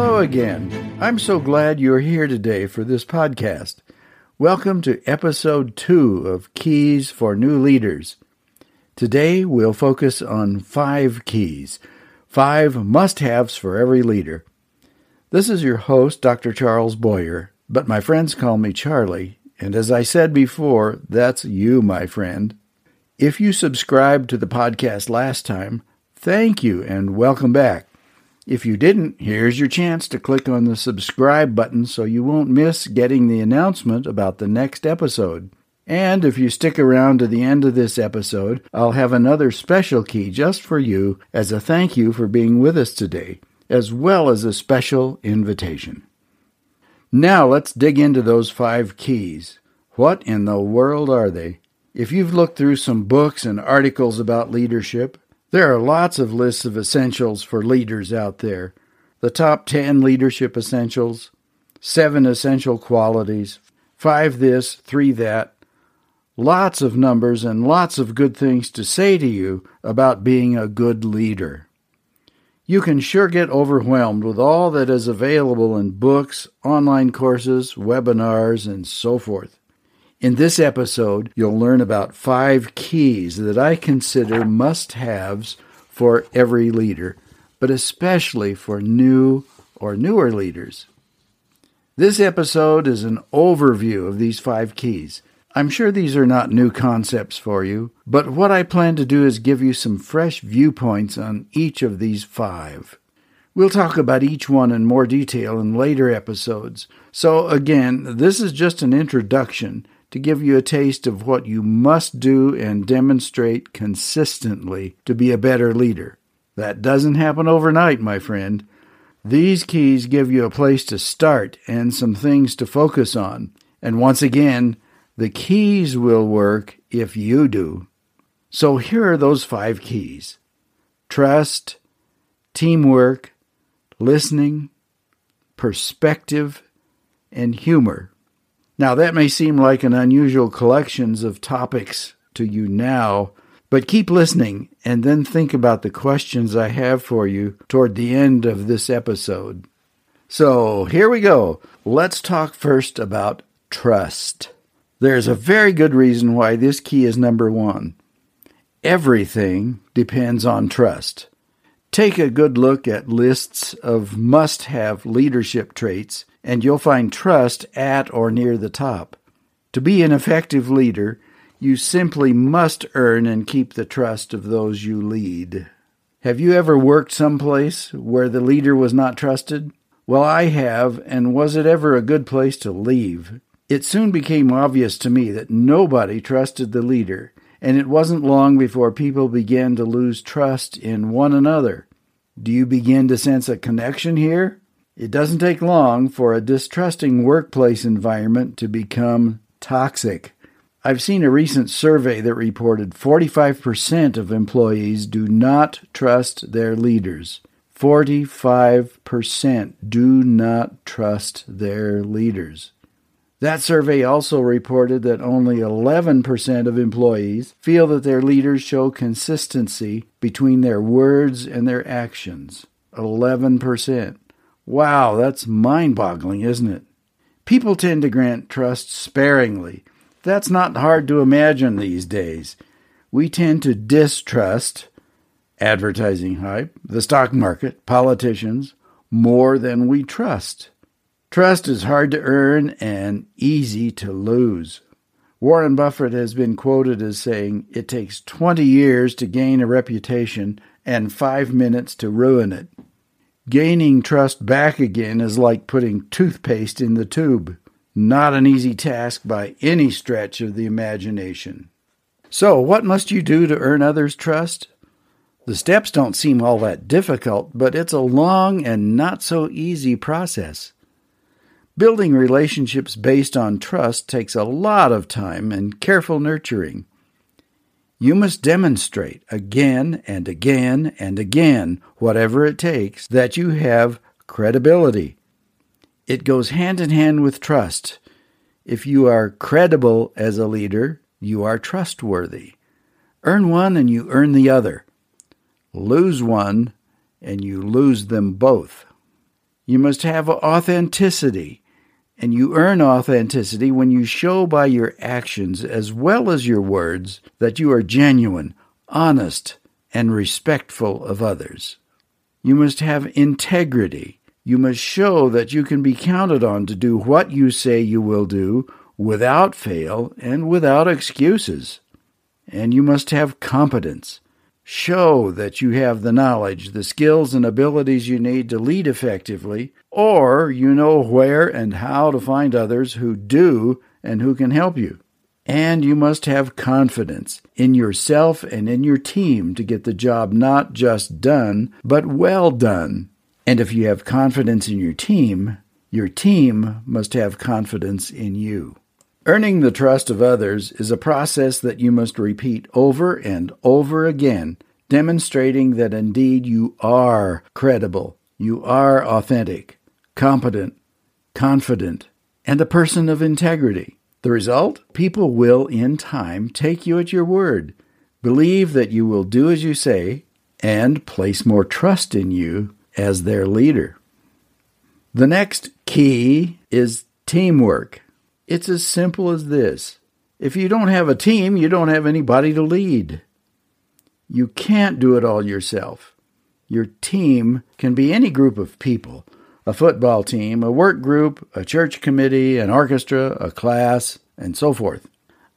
Hello again. I'm so glad you're here today for this podcast. Welcome to episode two of Keys for New Leaders. Today we'll focus on five keys, five must haves for every leader. This is your host, Dr. Charles Boyer, but my friends call me Charlie, and as I said before, that's you, my friend. If you subscribed to the podcast last time, thank you and welcome back. If you didn't, here's your chance to click on the subscribe button so you won't miss getting the announcement about the next episode. And if you stick around to the end of this episode, I'll have another special key just for you as a thank you for being with us today, as well as a special invitation. Now let's dig into those five keys. What in the world are they? If you've looked through some books and articles about leadership, there are lots of lists of essentials for leaders out there. The top 10 leadership essentials, 7 essential qualities, 5 this, 3 that. Lots of numbers and lots of good things to say to you about being a good leader. You can sure get overwhelmed with all that is available in books, online courses, webinars, and so forth. In this episode, you'll learn about five keys that I consider must haves for every leader, but especially for new or newer leaders. This episode is an overview of these five keys. I'm sure these are not new concepts for you, but what I plan to do is give you some fresh viewpoints on each of these five. We'll talk about each one in more detail in later episodes. So, again, this is just an introduction to give you a taste of what you must do and demonstrate consistently to be a better leader. That doesn't happen overnight, my friend. These keys give you a place to start and some things to focus on. And once again, the keys will work if you do. So here are those five keys trust, teamwork, listening, perspective, and humor. Now, that may seem like an unusual collections of topics to you now, but keep listening and then think about the questions I have for you toward the end of this episode. So, here we go. Let's talk first about trust. There's a very good reason why this key is number one. Everything depends on trust. Take a good look at lists of must have leadership traits and you'll find trust at or near the top. To be an effective leader, you simply must earn and keep the trust of those you lead. Have you ever worked someplace where the leader was not trusted? Well, I have, and was it ever a good place to leave? It soon became obvious to me that nobody trusted the leader, and it wasn't long before people began to lose trust in one another. Do you begin to sense a connection here? It doesn't take long for a distrusting workplace environment to become toxic. I've seen a recent survey that reported 45% of employees do not trust their leaders. 45% do not trust their leaders. That survey also reported that only 11% of employees feel that their leaders show consistency between their words and their actions. 11%. Wow, that's mind boggling, isn't it? People tend to grant trust sparingly. That's not hard to imagine these days. We tend to distrust advertising hype, the stock market, politicians, more than we trust. Trust is hard to earn and easy to lose. Warren Buffett has been quoted as saying, It takes 20 years to gain a reputation and five minutes to ruin it. Gaining trust back again is like putting toothpaste in the tube. Not an easy task by any stretch of the imagination. So, what must you do to earn others' trust? The steps don't seem all that difficult, but it's a long and not so easy process. Building relationships based on trust takes a lot of time and careful nurturing. You must demonstrate again and again and again, whatever it takes, that you have credibility. It goes hand in hand with trust. If you are credible as a leader, you are trustworthy. Earn one and you earn the other. Lose one and you lose them both. You must have authenticity. And you earn authenticity when you show by your actions as well as your words that you are genuine, honest, and respectful of others. You must have integrity. You must show that you can be counted on to do what you say you will do without fail and without excuses. And you must have competence. Show that you have the knowledge, the skills, and abilities you need to lead effectively, or you know where and how to find others who do and who can help you. And you must have confidence in yourself and in your team to get the job not just done, but well done. And if you have confidence in your team, your team must have confidence in you. Earning the trust of others is a process that you must repeat over and over again, demonstrating that indeed you are credible, you are authentic, competent, confident, and a person of integrity. The result? People will, in time, take you at your word, believe that you will do as you say, and place more trust in you as their leader. The next key is teamwork. It's as simple as this. If you don't have a team, you don't have anybody to lead. You can't do it all yourself. Your team can be any group of people a football team, a work group, a church committee, an orchestra, a class, and so forth.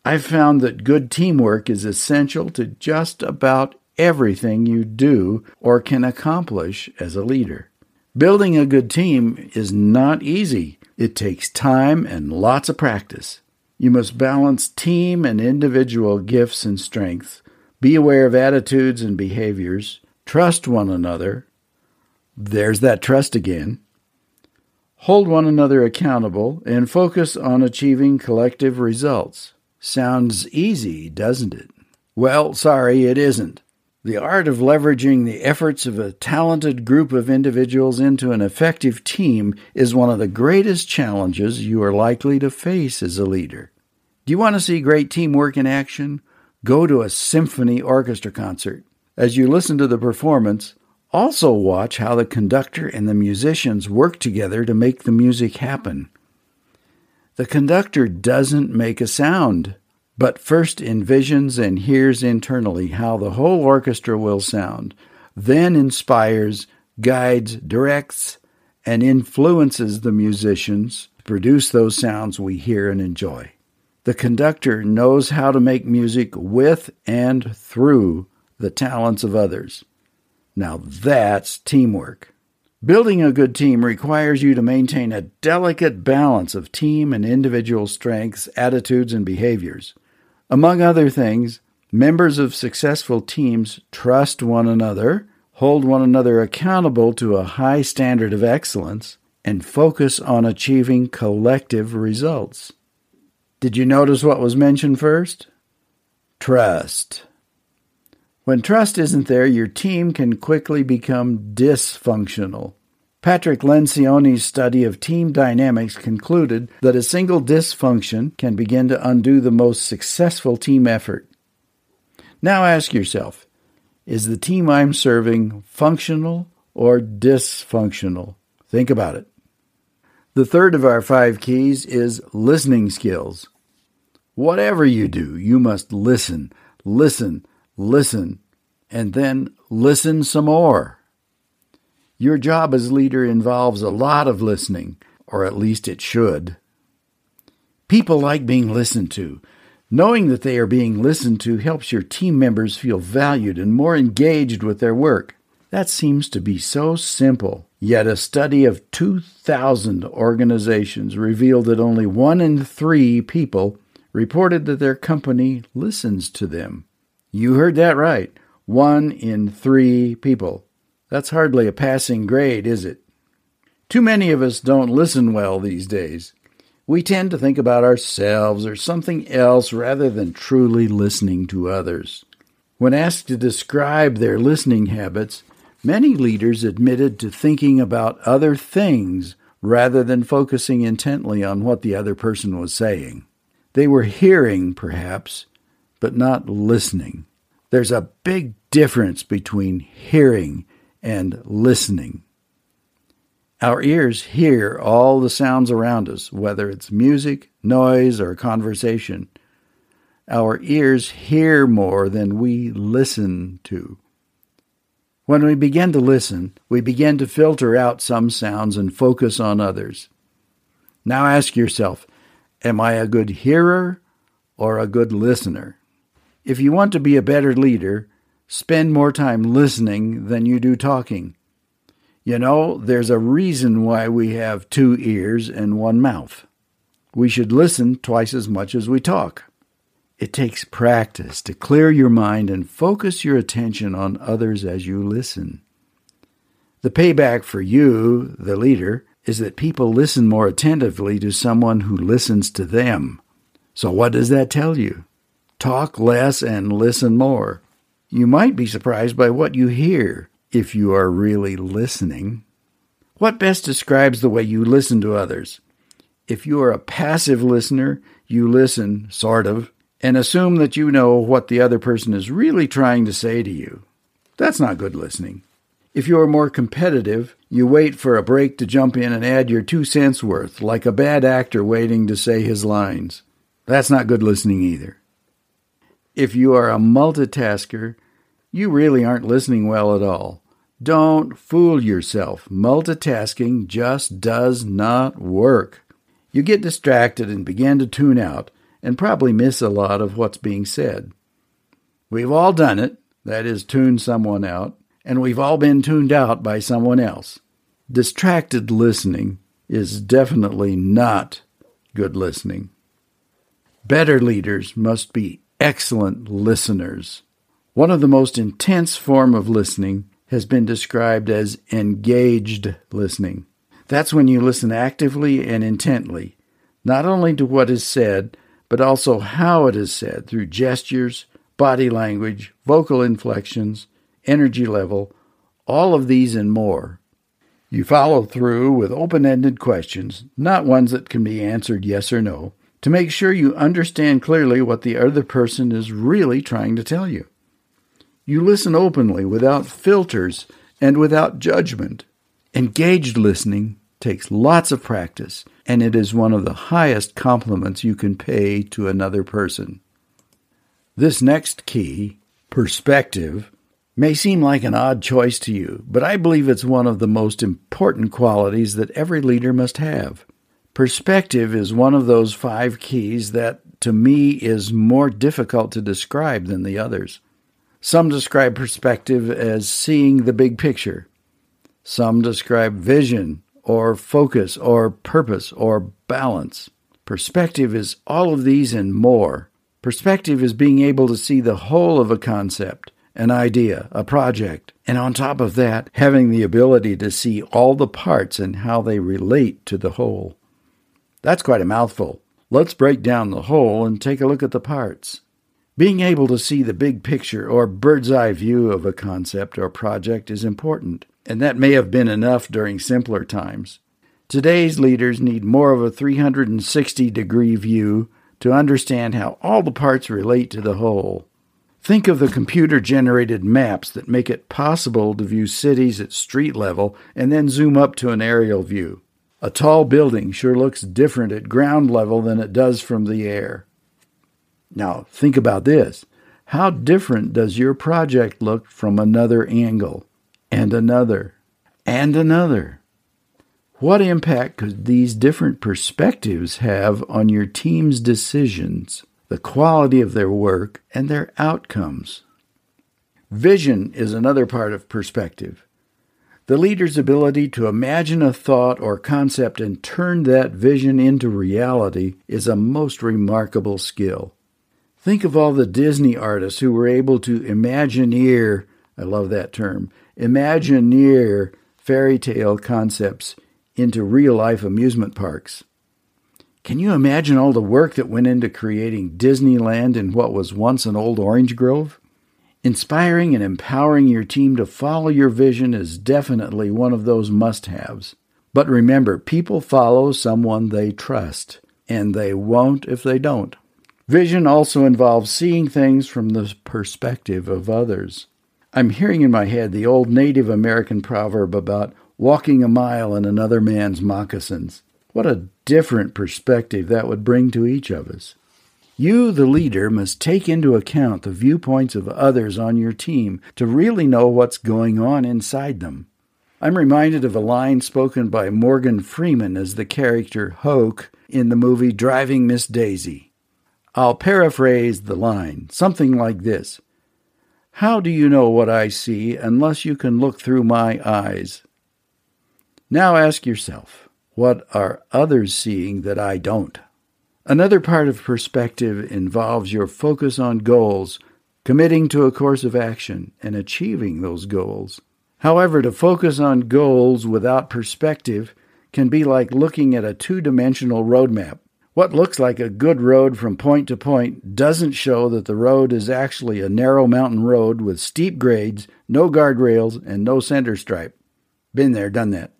I've found that good teamwork is essential to just about everything you do or can accomplish as a leader. Building a good team is not easy. It takes time and lots of practice. You must balance team and individual gifts and strengths, be aware of attitudes and behaviors, trust one another. There's that trust again. Hold one another accountable and focus on achieving collective results. Sounds easy, doesn't it? Well, sorry, it isn't. The art of leveraging the efforts of a talented group of individuals into an effective team is one of the greatest challenges you are likely to face as a leader. Do you want to see great teamwork in action? Go to a symphony orchestra concert. As you listen to the performance, also watch how the conductor and the musicians work together to make the music happen. The conductor doesn't make a sound but first envisions and hears internally how the whole orchestra will sound, then inspires, guides, directs, and influences the musicians to produce those sounds we hear and enjoy. The conductor knows how to make music with and through the talents of others. Now that's teamwork. Building a good team requires you to maintain a delicate balance of team and individual strengths, attitudes, and behaviors. Among other things, members of successful teams trust one another, hold one another accountable to a high standard of excellence, and focus on achieving collective results. Did you notice what was mentioned first? Trust. When trust isn't there, your team can quickly become dysfunctional. Patrick Lencioni's study of team dynamics concluded that a single dysfunction can begin to undo the most successful team effort. Now ask yourself is the team I'm serving functional or dysfunctional? Think about it. The third of our five keys is listening skills. Whatever you do, you must listen, listen, listen, and then listen some more. Your job as leader involves a lot of listening, or at least it should. People like being listened to. Knowing that they are being listened to helps your team members feel valued and more engaged with their work. That seems to be so simple. Yet a study of 2,000 organizations revealed that only one in three people reported that their company listens to them. You heard that right. One in three people. That's hardly a passing grade, is it? Too many of us don't listen well these days. We tend to think about ourselves or something else rather than truly listening to others. When asked to describe their listening habits, many leaders admitted to thinking about other things rather than focusing intently on what the other person was saying. They were hearing, perhaps, but not listening. There's a big difference between hearing and listening. Our ears hear all the sounds around us, whether it's music, noise, or conversation. Our ears hear more than we listen to. When we begin to listen, we begin to filter out some sounds and focus on others. Now ask yourself Am I a good hearer or a good listener? If you want to be a better leader, spend more time listening than you do talking. You know, there's a reason why we have two ears and one mouth. We should listen twice as much as we talk. It takes practice to clear your mind and focus your attention on others as you listen. The payback for you, the leader, is that people listen more attentively to someone who listens to them. So, what does that tell you? Talk less and listen more. You might be surprised by what you hear if you are really listening. What best describes the way you listen to others? If you are a passive listener, you listen, sort of, and assume that you know what the other person is really trying to say to you. That's not good listening. If you are more competitive, you wait for a break to jump in and add your two cents worth, like a bad actor waiting to say his lines. That's not good listening either. If you are a multitasker, you really aren't listening well at all. Don't fool yourself. Multitasking just does not work. You get distracted and begin to tune out and probably miss a lot of what's being said. We've all done it, that is, tuned someone out, and we've all been tuned out by someone else. Distracted listening is definitely not good listening. Better leaders must be excellent listeners. One of the most intense form of listening has been described as engaged listening. That's when you listen actively and intently, not only to what is said, but also how it is said through gestures, body language, vocal inflections, energy level, all of these and more. You follow through with open ended questions, not ones that can be answered yes or no, to make sure you understand clearly what the other person is really trying to tell you. You listen openly without filters and without judgment. Engaged listening takes lots of practice, and it is one of the highest compliments you can pay to another person. This next key, perspective, may seem like an odd choice to you, but I believe it's one of the most important qualities that every leader must have. Perspective is one of those five keys that, to me, is more difficult to describe than the others. Some describe perspective as seeing the big picture. Some describe vision or focus or purpose or balance. Perspective is all of these and more. Perspective is being able to see the whole of a concept, an idea, a project, and on top of that, having the ability to see all the parts and how they relate to the whole. That's quite a mouthful. Let's break down the whole and take a look at the parts. Being able to see the big picture or bird's eye view of a concept or project is important and that may have been enough during simpler times. Today's leaders need more of a 360 degree view to understand how all the parts relate to the whole. Think of the computer generated maps that make it possible to view cities at street level and then zoom up to an aerial view. A tall building sure looks different at ground level than it does from the air. Now, think about this. How different does your project look from another angle? and another, and another. What impact could these different perspectives have on your team's decisions, the quality of their work, and their outcomes? Vision is another part of perspective. The leader's ability to imagine a thought or concept and turn that vision into reality is a most remarkable skill. Think of all the Disney artists who were able to imagineer, I love that term, Imagineer fairy tale concepts into real life amusement parks. Can you imagine all the work that went into creating Disneyland in what was once an old orange grove? Inspiring and empowering your team to follow your vision is definitely one of those must haves. But remember, people follow someone they trust, and they won't if they don't. Vision also involves seeing things from the perspective of others. I'm hearing in my head the old Native American proverb about walking a mile in another man's moccasins. What a different perspective that would bring to each of us. You, the leader, must take into account the viewpoints of others on your team to really know what's going on inside them. I'm reminded of a line spoken by Morgan Freeman as the character Hoke in the movie Driving Miss Daisy. I'll paraphrase the line, something like this How do you know what I see unless you can look through my eyes? Now ask yourself, what are others seeing that I don't? Another part of perspective involves your focus on goals, committing to a course of action, and achieving those goals. However, to focus on goals without perspective can be like looking at a two dimensional road map. What looks like a good road from point to point doesn't show that the road is actually a narrow mountain road with steep grades, no guardrails, and no center stripe. Been there, done that.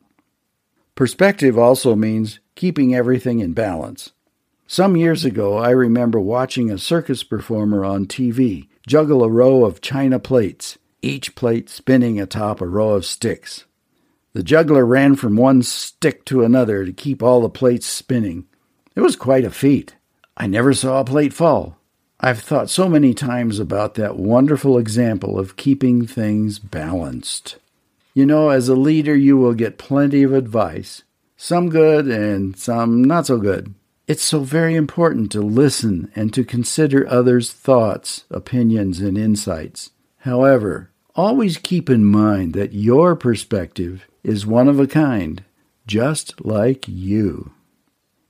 Perspective also means keeping everything in balance. Some years ago, I remember watching a circus performer on TV juggle a row of china plates each plate spinning atop a row of sticks. The juggler ran from one stick to another to keep all the plates spinning. It was quite a feat. I never saw a plate fall. I've thought so many times about that wonderful example of keeping things balanced. You know, as a leader, you will get plenty of advice, some good and some not so good. It's so very important to listen and to consider others' thoughts, opinions, and insights. However, always keep in mind that your perspective is one of a kind, just like you.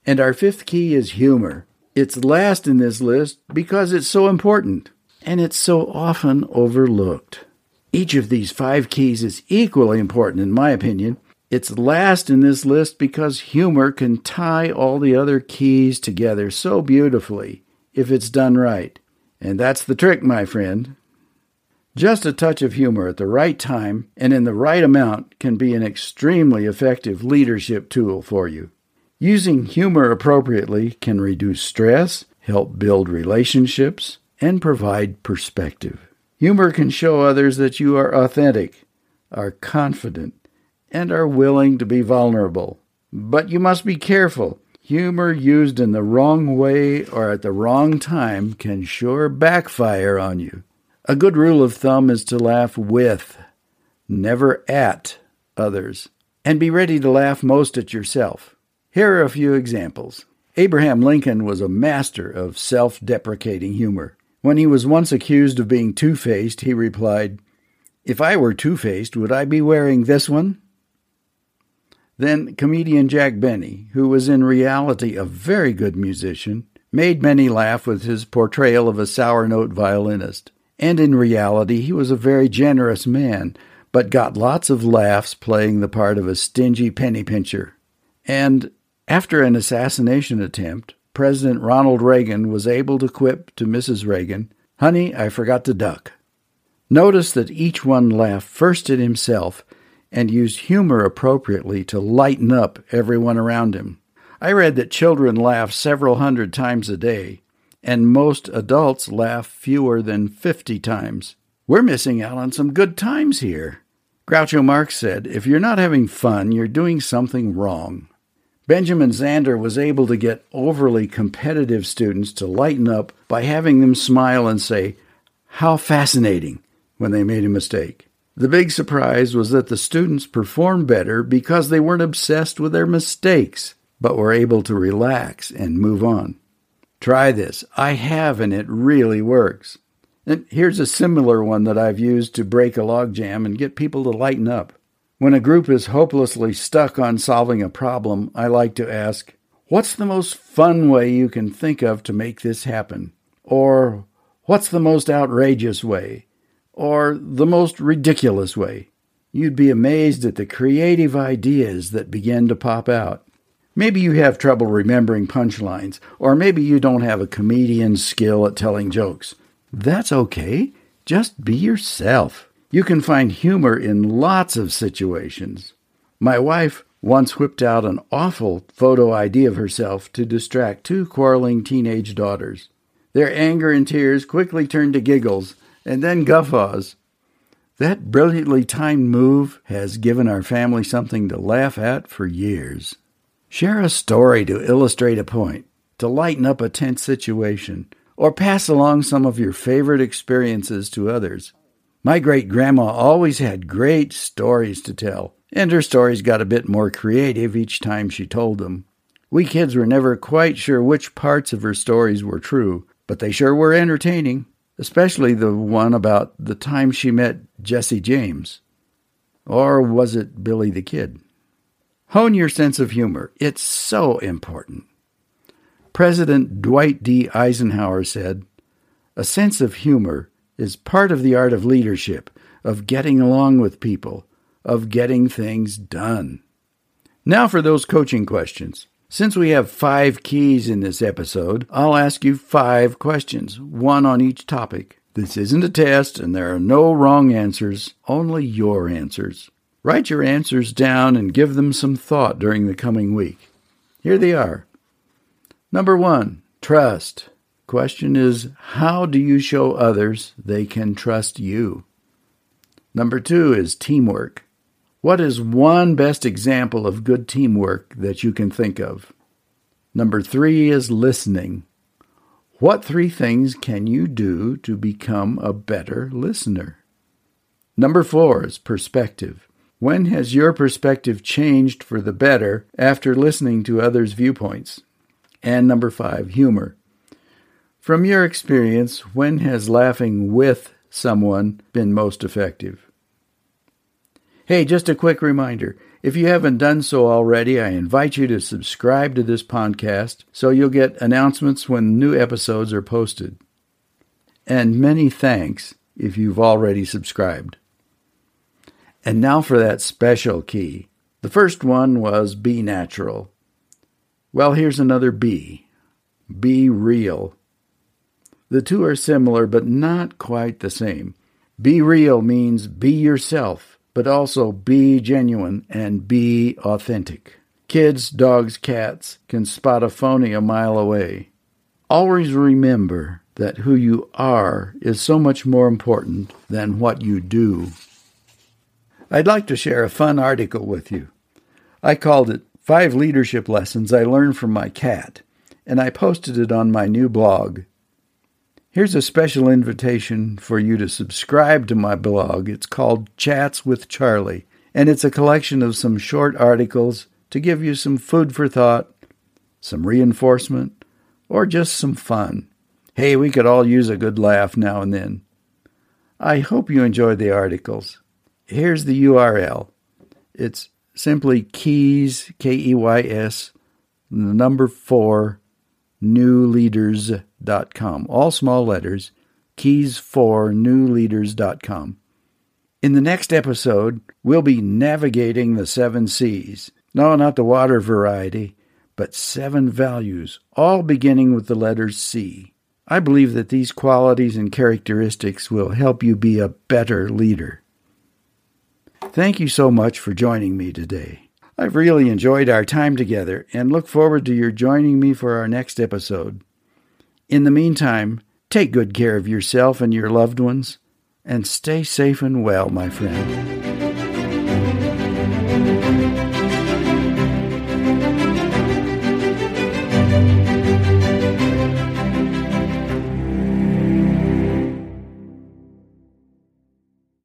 And our fifth key is humor. It's last in this list because it's so important and it's so often overlooked. Each of these five keys is equally important, in my opinion. It's last in this list because humor can tie all the other keys together so beautifully if it's done right. And that's the trick, my friend. Just a touch of humor at the right time and in the right amount can be an extremely effective leadership tool for you. Using humor appropriately can reduce stress, help build relationships, and provide perspective. Humor can show others that you are authentic, are confident, and are willing to be vulnerable. But you must be careful. Humor used in the wrong way or at the wrong time can sure backfire on you. A good rule of thumb is to laugh with, never at, others, and be ready to laugh most at yourself. Here are a few examples. Abraham Lincoln was a master of self deprecating humor. When he was once accused of being two faced, he replied, If I were two faced, would I be wearing this one? Then comedian Jack Benny, who was in reality a very good musician, made many laugh with his portrayal of a sour note violinist. And in reality, he was a very generous man, but got lots of laughs playing the part of a stingy penny pincher. And after an assassination attempt, President Ronald Reagan was able to quip to Mrs. Reagan, Honey, I forgot to duck. Notice that each one laughed first at himself and used humor appropriately to lighten up everyone around him. I read that children laugh several hundred times a day, and most adults laugh fewer than 50 times. We're missing out on some good times here. Groucho Marx said, If you're not having fun, you're doing something wrong. Benjamin Zander was able to get overly competitive students to lighten up by having them smile and say, How fascinating, when they made a mistake. The big surprise was that the students performed better because they weren't obsessed with their mistakes, but were able to relax and move on. Try this. I have, and it really works. And here's a similar one that I've used to break a logjam and get people to lighten up. When a group is hopelessly stuck on solving a problem, I like to ask, What's the most fun way you can think of to make this happen? Or, What's the most outrageous way? Or, the most ridiculous way? You'd be amazed at the creative ideas that begin to pop out. Maybe you have trouble remembering punchlines, or maybe you don't have a comedian's skill at telling jokes. That's okay. Just be yourself. You can find humor in lots of situations. My wife once whipped out an awful photo ID of herself to distract two quarreling teenage daughters. Their anger and tears quickly turned to giggles and then guffaws. That brilliantly timed move has given our family something to laugh at for years. Share a story to illustrate a point, to lighten up a tense situation, or pass along some of your favorite experiences to others. My great grandma always had great stories to tell, and her stories got a bit more creative each time she told them. We kids were never quite sure which parts of her stories were true, but they sure were entertaining especially the one about the time she met Jesse James. Or was it Billy the Kid? Hone your sense of humor. It's so important. President Dwight D. Eisenhower said, A sense of humor is part of the art of leadership, of getting along with people, of getting things done. Now for those coaching questions. Since we have five keys in this episode, I'll ask you five questions, one on each topic. This isn't a test, and there are no wrong answers, only your answers. Write your answers down and give them some thought during the coming week. Here they are. Number one, trust. Question is, how do you show others they can trust you? Number two is teamwork. What is one best example of good teamwork that you can think of? Number three is listening. What three things can you do to become a better listener? Number four is perspective. When has your perspective changed for the better after listening to others' viewpoints? And number five, humor. From your experience, when has laughing with someone been most effective? Hey, just a quick reminder. If you haven't done so already, I invite you to subscribe to this podcast so you'll get announcements when new episodes are posted. And many thanks if you've already subscribed. And now for that special key. The first one was be natural. Well, here's another B. Be real. The two are similar, but not quite the same. Be real means be yourself but also be genuine and be authentic. Kids, dogs, cats can spot a phony a mile away. Always remember that who you are is so much more important than what you do. I'd like to share a fun article with you. I called it Five Leadership Lessons I Learned from My Cat, and I posted it on my new blog, Here's a special invitation for you to subscribe to my blog. It's called Chats with Charlie, and it's a collection of some short articles to give you some food for thought, some reinforcement, or just some fun. Hey, we could all use a good laugh now and then. I hope you enjoy the articles. Here's the URL. It's simply keys, K E Y S, the number four, newleaders.com. Dot com all small letters, keys for newleaders.com. In the next episode, we'll be navigating the seven C's. No, not the water variety, but seven values, all beginning with the letters C. I believe that these qualities and characteristics will help you be a better leader. Thank you so much for joining me today. I've really enjoyed our time together and look forward to your joining me for our next episode. In the meantime, take good care of yourself and your loved ones, and stay safe and well, my friend.